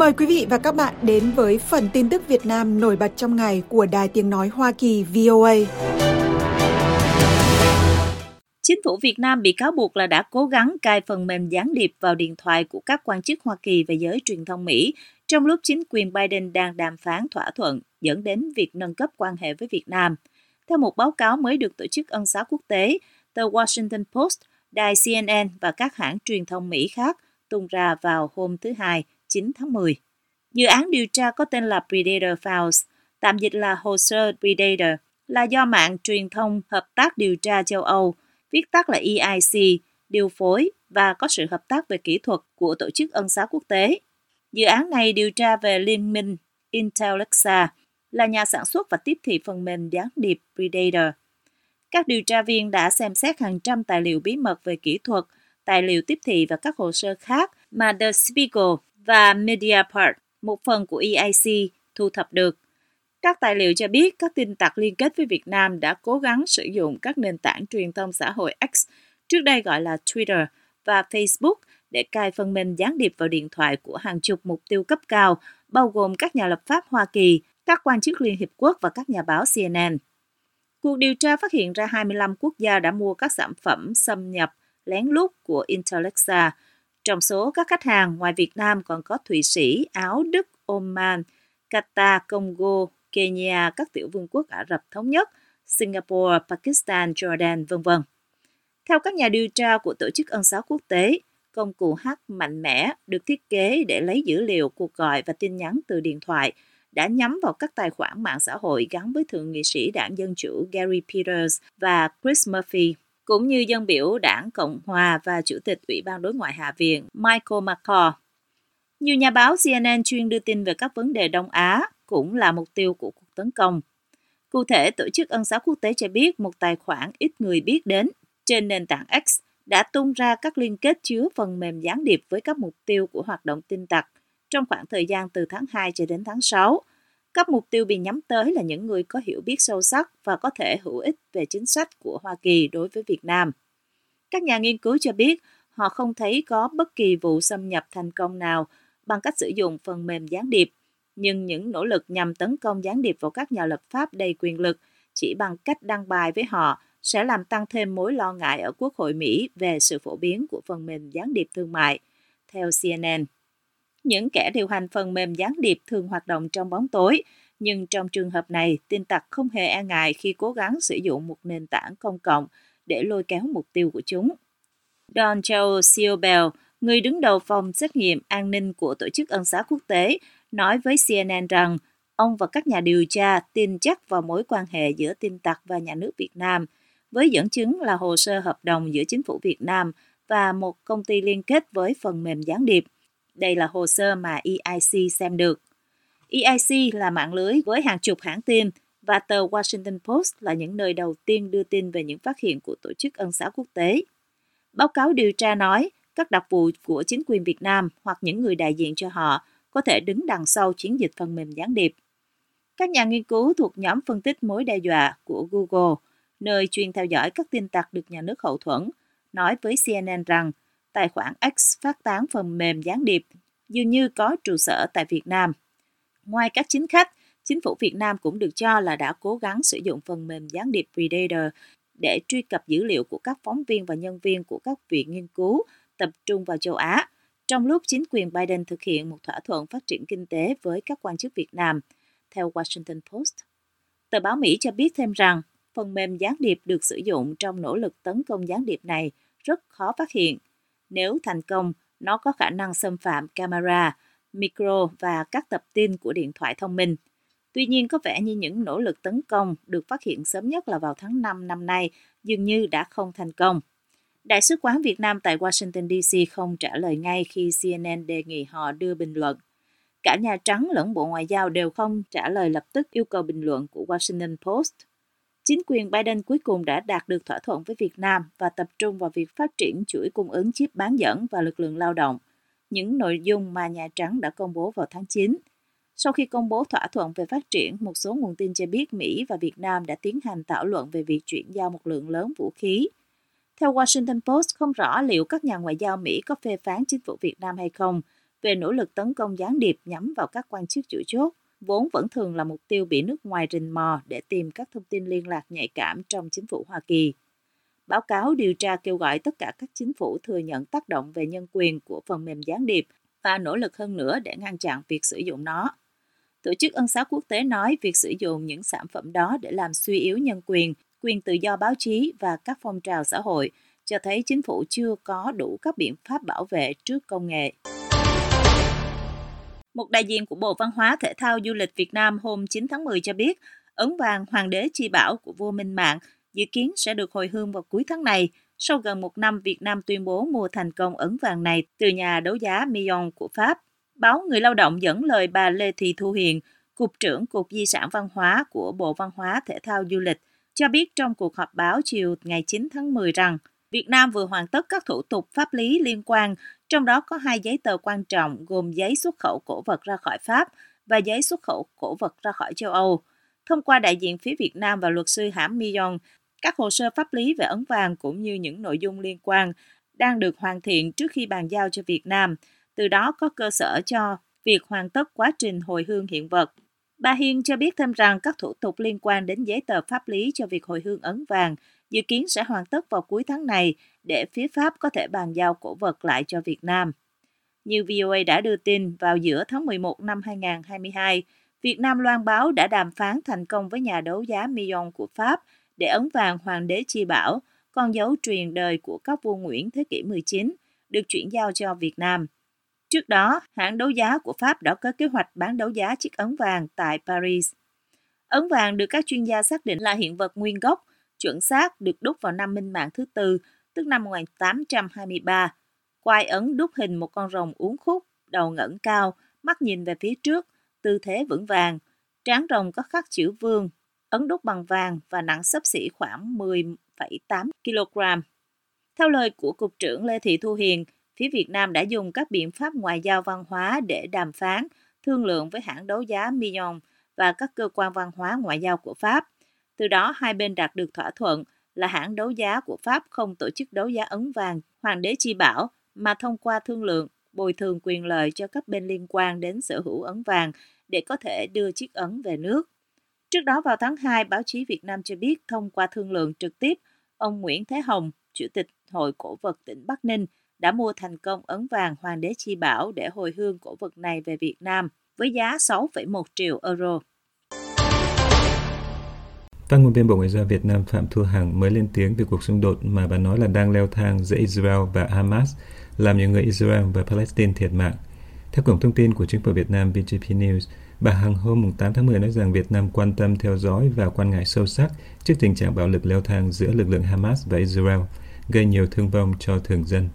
Mời quý vị và các bạn đến với phần tin tức Việt Nam nổi bật trong ngày của Đài Tiếng Nói Hoa Kỳ VOA. Chính phủ Việt Nam bị cáo buộc là đã cố gắng cài phần mềm gián điệp vào điện thoại của các quan chức Hoa Kỳ và giới truyền thông Mỹ trong lúc chính quyền Biden đang đàm phán thỏa thuận dẫn đến việc nâng cấp quan hệ với Việt Nam. Theo một báo cáo mới được Tổ chức Ân xá Quốc tế, tờ Washington Post, đài CNN và các hãng truyền thông Mỹ khác tung ra vào hôm thứ Hai, 9 tháng 10. Dự án điều tra có tên là Predator Files, tạm dịch là hồ sơ Predator, là do mạng truyền thông hợp tác điều tra châu Âu, viết tắt là EIC, điều phối và có sự hợp tác về kỹ thuật của Tổ chức Ân xá Quốc tế. Dự án này điều tra về liên minh Intellexa, là nhà sản xuất và tiếp thị phần mềm gián điệp Predator. Các điều tra viên đã xem xét hàng trăm tài liệu bí mật về kỹ thuật, tài liệu tiếp thị và các hồ sơ khác mà The Spiegel và Mediapart, một phần của EIC, thu thập được. Các tài liệu cho biết các tin tặc liên kết với Việt Nam đã cố gắng sử dụng các nền tảng truyền thông xã hội X, trước đây gọi là Twitter, và Facebook để cài phần mềm gián điệp vào điện thoại của hàng chục mục tiêu cấp cao, bao gồm các nhà lập pháp Hoa Kỳ, các quan chức Liên Hiệp Quốc và các nhà báo CNN. Cuộc điều tra phát hiện ra 25 quốc gia đã mua các sản phẩm xâm nhập lén lút của Intellexa. Trong số các khách hàng ngoài Việt Nam còn có Thụy Sĩ, Áo, Đức, Oman, Qatar, Congo, Kenya, các tiểu vương quốc Ả Rập Thống Nhất, Singapore, Pakistan, Jordan, v.v. Theo các nhà điều tra của Tổ chức Ân xá Quốc tế, công cụ hack mạnh mẽ được thiết kế để lấy dữ liệu cuộc gọi và tin nhắn từ điện thoại đã nhắm vào các tài khoản mạng xã hội gắn với thượng nghị sĩ đảng Dân Chủ Gary Peters và Chris Murphy, cũng như dân biểu đảng Cộng Hòa và Chủ tịch Ủy ban Đối ngoại Hạ viện Michael McCall. Nhiều nhà báo CNN chuyên đưa tin về các vấn đề Đông Á cũng là mục tiêu của cuộc tấn công. Cụ thể, Tổ chức Ân xá Quốc tế cho biết một tài khoản ít người biết đến trên nền tảng X đã tung ra các liên kết chứa phần mềm gián điệp với các mục tiêu của hoạt động tin tặc trong khoảng thời gian từ tháng 2 cho đến tháng 6. Các mục tiêu bị nhắm tới là những người có hiểu biết sâu sắc và có thể hữu ích về chính sách của Hoa Kỳ đối với Việt Nam. Các nhà nghiên cứu cho biết họ không thấy có bất kỳ vụ xâm nhập thành công nào bằng cách sử dụng phần mềm gián điệp, nhưng những nỗ lực nhằm tấn công gián điệp vào các nhà lập pháp đầy quyền lực chỉ bằng cách đăng bài với họ sẽ làm tăng thêm mối lo ngại ở Quốc hội Mỹ về sự phổ biến của phần mềm gián điệp thương mại, theo CNN. Những kẻ điều hành phần mềm gián điệp thường hoạt động trong bóng tối, nhưng trong trường hợp này, tin tặc không hề e ngại khi cố gắng sử dụng một nền tảng công cộng để lôi kéo mục tiêu của chúng. Don Joe Siobel, người đứng đầu phòng xét nghiệm an ninh của Tổ chức Ân xá Quốc tế, nói với CNN rằng ông và các nhà điều tra tin chắc vào mối quan hệ giữa tin tặc và nhà nước Việt Nam – với dẫn chứng là hồ sơ hợp đồng giữa chính phủ Việt Nam và một công ty liên kết với phần mềm gián điệp. Đây là hồ sơ mà EIC xem được. EIC là mạng lưới với hàng chục hãng tin và tờ Washington Post là những nơi đầu tiên đưa tin về những phát hiện của Tổ chức Ân xá Quốc tế. Báo cáo điều tra nói các đặc vụ của chính quyền Việt Nam hoặc những người đại diện cho họ có thể đứng đằng sau chiến dịch phần mềm gián điệp. Các nhà nghiên cứu thuộc nhóm phân tích mối đe dọa của Google – nơi chuyên theo dõi các tin tặc được nhà nước hậu thuẫn, nói với CNN rằng tài khoản X phát tán phần mềm gián điệp dường như có trụ sở tại Việt Nam. Ngoài các chính khách, chính phủ Việt Nam cũng được cho là đã cố gắng sử dụng phần mềm gián điệp Predator để truy cập dữ liệu của các phóng viên và nhân viên của các viện nghiên cứu tập trung vào châu Á, trong lúc chính quyền Biden thực hiện một thỏa thuận phát triển kinh tế với các quan chức Việt Nam, theo Washington Post. Tờ báo Mỹ cho biết thêm rằng phần mềm gián điệp được sử dụng trong nỗ lực tấn công gián điệp này rất khó phát hiện. Nếu thành công, nó có khả năng xâm phạm camera, micro và các tập tin của điện thoại thông minh. Tuy nhiên có vẻ như những nỗ lực tấn công được phát hiện sớm nhất là vào tháng 5 năm nay dường như đã không thành công. Đại sứ quán Việt Nam tại Washington DC không trả lời ngay khi CNN đề nghị họ đưa bình luận. Cả Nhà Trắng lẫn Bộ Ngoại giao đều không trả lời lập tức yêu cầu bình luận của Washington Post chính quyền Biden cuối cùng đã đạt được thỏa thuận với Việt Nam và tập trung vào việc phát triển chuỗi cung ứng chip bán dẫn và lực lượng lao động, những nội dung mà Nhà Trắng đã công bố vào tháng 9. Sau khi công bố thỏa thuận về phát triển, một số nguồn tin cho biết Mỹ và Việt Nam đã tiến hành thảo luận về việc chuyển giao một lượng lớn vũ khí. Theo Washington Post, không rõ liệu các nhà ngoại giao Mỹ có phê phán chính phủ Việt Nam hay không về nỗ lực tấn công gián điệp nhắm vào các quan chức chủ chốt, vốn vẫn thường là mục tiêu bị nước ngoài rình mò để tìm các thông tin liên lạc nhạy cảm trong chính phủ Hoa Kỳ. Báo cáo điều tra kêu gọi tất cả các chính phủ thừa nhận tác động về nhân quyền của phần mềm gián điệp và nỗ lực hơn nữa để ngăn chặn việc sử dụng nó. Tổ chức Ân xá quốc tế nói việc sử dụng những sản phẩm đó để làm suy yếu nhân quyền, quyền tự do báo chí và các phong trào xã hội cho thấy chính phủ chưa có đủ các biện pháp bảo vệ trước công nghệ. Một đại diện của Bộ Văn hóa Thể thao Du lịch Việt Nam hôm 9 tháng 10 cho biết, ấn vàng Hoàng đế Chi Bảo của vua Minh Mạng dự kiến sẽ được hồi hương vào cuối tháng này, sau gần một năm Việt Nam tuyên bố mua thành công ấn vàng này từ nhà đấu giá Millon của Pháp. Báo Người Lao động dẫn lời bà Lê Thị Thu Hiền, Cục trưởng Cục Di sản Văn hóa của Bộ Văn hóa Thể thao Du lịch, cho biết trong cuộc họp báo chiều ngày 9 tháng 10 rằng Việt Nam vừa hoàn tất các thủ tục pháp lý liên quan, trong đó có hai giấy tờ quan trọng gồm giấy xuất khẩu cổ vật ra khỏi Pháp và giấy xuất khẩu cổ vật ra khỏi châu Âu. Thông qua đại diện phía Việt Nam và luật sư hãng Millon, các hồ sơ pháp lý về ấn vàng cũng như những nội dung liên quan đang được hoàn thiện trước khi bàn giao cho Việt Nam, từ đó có cơ sở cho việc hoàn tất quá trình hồi hương hiện vật. Bà Hiên cho biết thêm rằng các thủ tục liên quan đến giấy tờ pháp lý cho việc hồi hương ấn vàng dự kiến sẽ hoàn tất vào cuối tháng này để phía Pháp có thể bàn giao cổ vật lại cho Việt Nam. Như VOA đã đưa tin, vào giữa tháng 11 năm 2022, Việt Nam loan báo đã đàm phán thành công với nhà đấu giá Mion của Pháp để ấn vàng Hoàng đế Chi Bảo, con dấu truyền đời của các vua Nguyễn thế kỷ 19, được chuyển giao cho Việt Nam. Trước đó, hãng đấu giá của Pháp đã có kế hoạch bán đấu giá chiếc ấn vàng tại Paris. Ấn vàng được các chuyên gia xác định là hiện vật nguyên gốc, chuẩn xác được đúc vào năm Minh Mạng thứ tư, tức năm 1823. Quai ấn đúc hình một con rồng uốn khúc, đầu ngẩng cao, mắt nhìn về phía trước, tư thế vững vàng. Trán rồng có khắc chữ vương, ấn đúc bằng vàng và nặng sấp xỉ khoảng 10,8 kg. Theo lời của Cục trưởng Lê Thị Thu Hiền, phía Việt Nam đã dùng các biện pháp ngoại giao văn hóa để đàm phán, thương lượng với hãng đấu giá Millon và các cơ quan văn hóa ngoại giao của Pháp. Từ đó, hai bên đạt được thỏa thuận là hãng đấu giá của Pháp không tổ chức đấu giá ấn vàng Hoàng đế Chi Bảo, mà thông qua thương lượng bồi thường quyền lợi cho các bên liên quan đến sở hữu ấn vàng để có thể đưa chiếc ấn về nước. Trước đó vào tháng 2, báo chí Việt Nam cho biết thông qua thương lượng trực tiếp, ông Nguyễn Thế Hồng, Chủ tịch Hội Cổ vật tỉnh Bắc Ninh, đã mua thành công ấn vàng Hoàng đế Chi Bảo để hồi hương cổ vật này về Việt Nam với giá 6,1 triệu euro. Phát ngôn viên Bộ Ngoại giao Việt Nam Phạm Thu Hằng mới lên tiếng về cuộc xung đột mà bà nói là đang leo thang giữa Israel và Hamas, làm nhiều người Israel và Palestine thiệt mạng. Theo cổng thông tin của chính phủ Việt Nam VGP News, bà Hằng hôm 8 tháng 10 nói rằng Việt Nam quan tâm theo dõi và quan ngại sâu sắc trước tình trạng bạo lực leo thang giữa lực lượng Hamas và Israel, gây nhiều thương vong cho thường dân.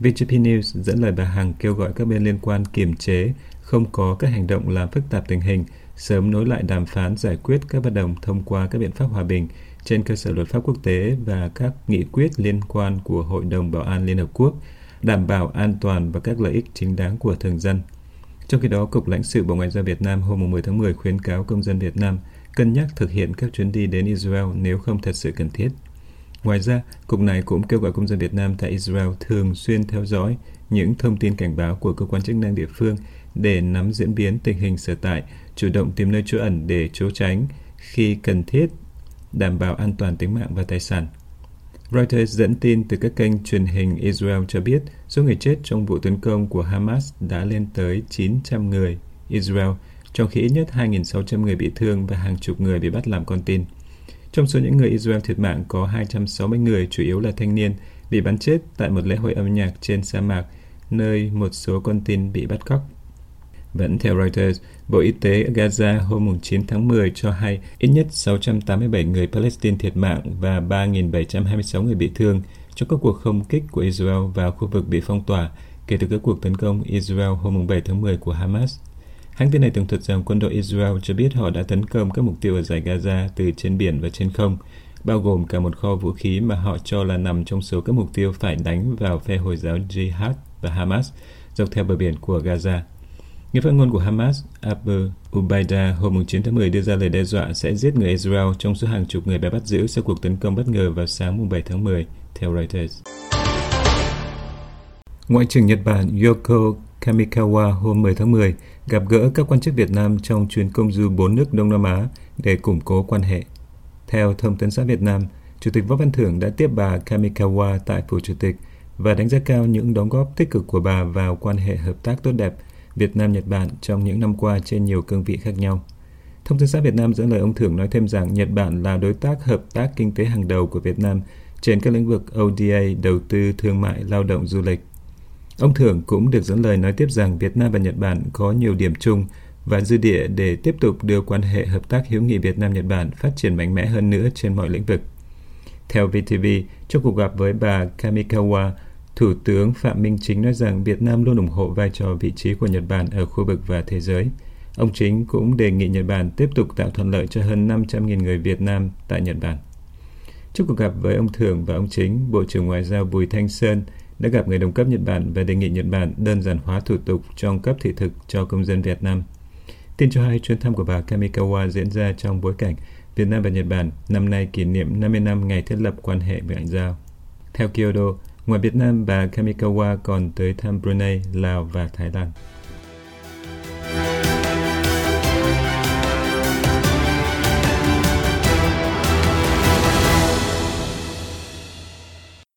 VGP News dẫn lời bà Hằng kêu gọi các bên liên quan kiềm chế, không có các hành động làm phức tạp tình hình, sớm nối lại đàm phán giải quyết các bất đồng thông qua các biện pháp hòa bình trên cơ sở luật pháp quốc tế và các nghị quyết liên quan của Hội đồng Bảo an Liên Hợp Quốc, đảm bảo an toàn và các lợi ích chính đáng của thường dân. Trong khi đó, Cục lãnh sự Bộ Ngoại giao Việt Nam hôm 10 tháng 10 khuyến cáo công dân Việt Nam cân nhắc thực hiện các chuyến đi đến Israel nếu không thật sự cần thiết. Ngoài ra, Cục này cũng kêu gọi công dân Việt Nam tại Israel thường xuyên theo dõi những thông tin cảnh báo của cơ quan chức năng địa phương để nắm diễn biến tình hình sở tại, chủ động tìm nơi trú ẩn để trốn tránh khi cần thiết, đảm bảo an toàn tính mạng và tài sản. Reuters dẫn tin từ các kênh truyền hình Israel cho biết số người chết trong vụ tấn công của Hamas đã lên tới 900 người Israel, trong khi ít nhất 2.600 người bị thương và hàng chục người bị bắt làm con tin. Trong số những người Israel thiệt mạng có 260 người, chủ yếu là thanh niên, bị bắn chết tại một lễ hội âm nhạc trên sa mạc, nơi một số con tin bị bắt cóc. Vẫn theo Reuters, Bộ Y tế Gaza hôm 9 tháng 10 cho hay ít nhất 687 người Palestine thiệt mạng và 3.726 người bị thương trong các cuộc không kích của Israel vào khu vực bị phong tỏa kể từ các cuộc tấn công Israel hôm 7 tháng 10 của Hamas. Hãng tin này tường thuật rằng quân đội Israel cho biết họ đã tấn công các mục tiêu ở giải Gaza từ trên biển và trên không, bao gồm cả một kho vũ khí mà họ cho là nằm trong số các mục tiêu phải đánh vào phe Hồi giáo Jihad và Hamas dọc theo bờ biển của Gaza. Người phát ngôn của Hamas, Abu Ubaida, hôm 9 tháng 10 đưa ra lời đe dọa sẽ giết người Israel trong số hàng chục người bị bắt giữ sau cuộc tấn công bất ngờ vào sáng 7 tháng 10, theo Reuters. Ngoại trưởng Nhật Bản Yoko Kamikawa hôm 10 tháng 10 gặp gỡ các quan chức Việt Nam trong chuyến công du bốn nước Đông Nam Á để củng cố quan hệ. Theo Thông tấn xã Việt Nam, Chủ tịch Võ Văn Thưởng đã tiếp bà Kamikawa tại Phủ Chủ tịch và đánh giá cao những đóng góp tích cực của bà vào quan hệ hợp tác tốt đẹp Việt Nam-Nhật Bản trong những năm qua trên nhiều cương vị khác nhau. Thông tấn xã Việt Nam dẫn lời ông Thưởng nói thêm rằng Nhật Bản là đối tác hợp tác kinh tế hàng đầu của Việt Nam trên các lĩnh vực ODA, đầu tư, thương mại, lao động, du lịch. Ông Thưởng cũng được dẫn lời nói tiếp rằng Việt Nam và Nhật Bản có nhiều điểm chung và dư địa để tiếp tục đưa quan hệ hợp tác hữu nghị Việt Nam-Nhật Bản phát triển mạnh mẽ hơn nữa trên mọi lĩnh vực. Theo VTV, trong cuộc gặp với bà Kamikawa, Thủ tướng Phạm Minh Chính nói rằng Việt Nam luôn ủng hộ vai trò vị trí của Nhật Bản ở khu vực và thế giới. Ông Chính cũng đề nghị Nhật Bản tiếp tục tạo thuận lợi cho hơn 500.000 người Việt Nam tại Nhật Bản. Trước cuộc gặp với ông Thường và ông Chính, Bộ trưởng Ngoại giao Bùi Thanh Sơn đã gặp người đồng cấp Nhật Bản và đề nghị Nhật Bản đơn giản hóa thủ tục trong cấp thị thực cho công dân Việt Nam. Tin cho hay chuyến thăm của bà Kamikawa diễn ra trong bối cảnh Việt Nam và Nhật Bản năm nay kỷ niệm 50 năm ngày thiết lập quan hệ ngoại giao. Theo Kyoto. Ngoài Việt Nam, bà Kamikawa còn tới thăm Brunei, Lào và Thái Lan.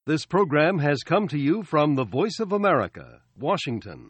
This program has come to you from the Voice of America, Washington.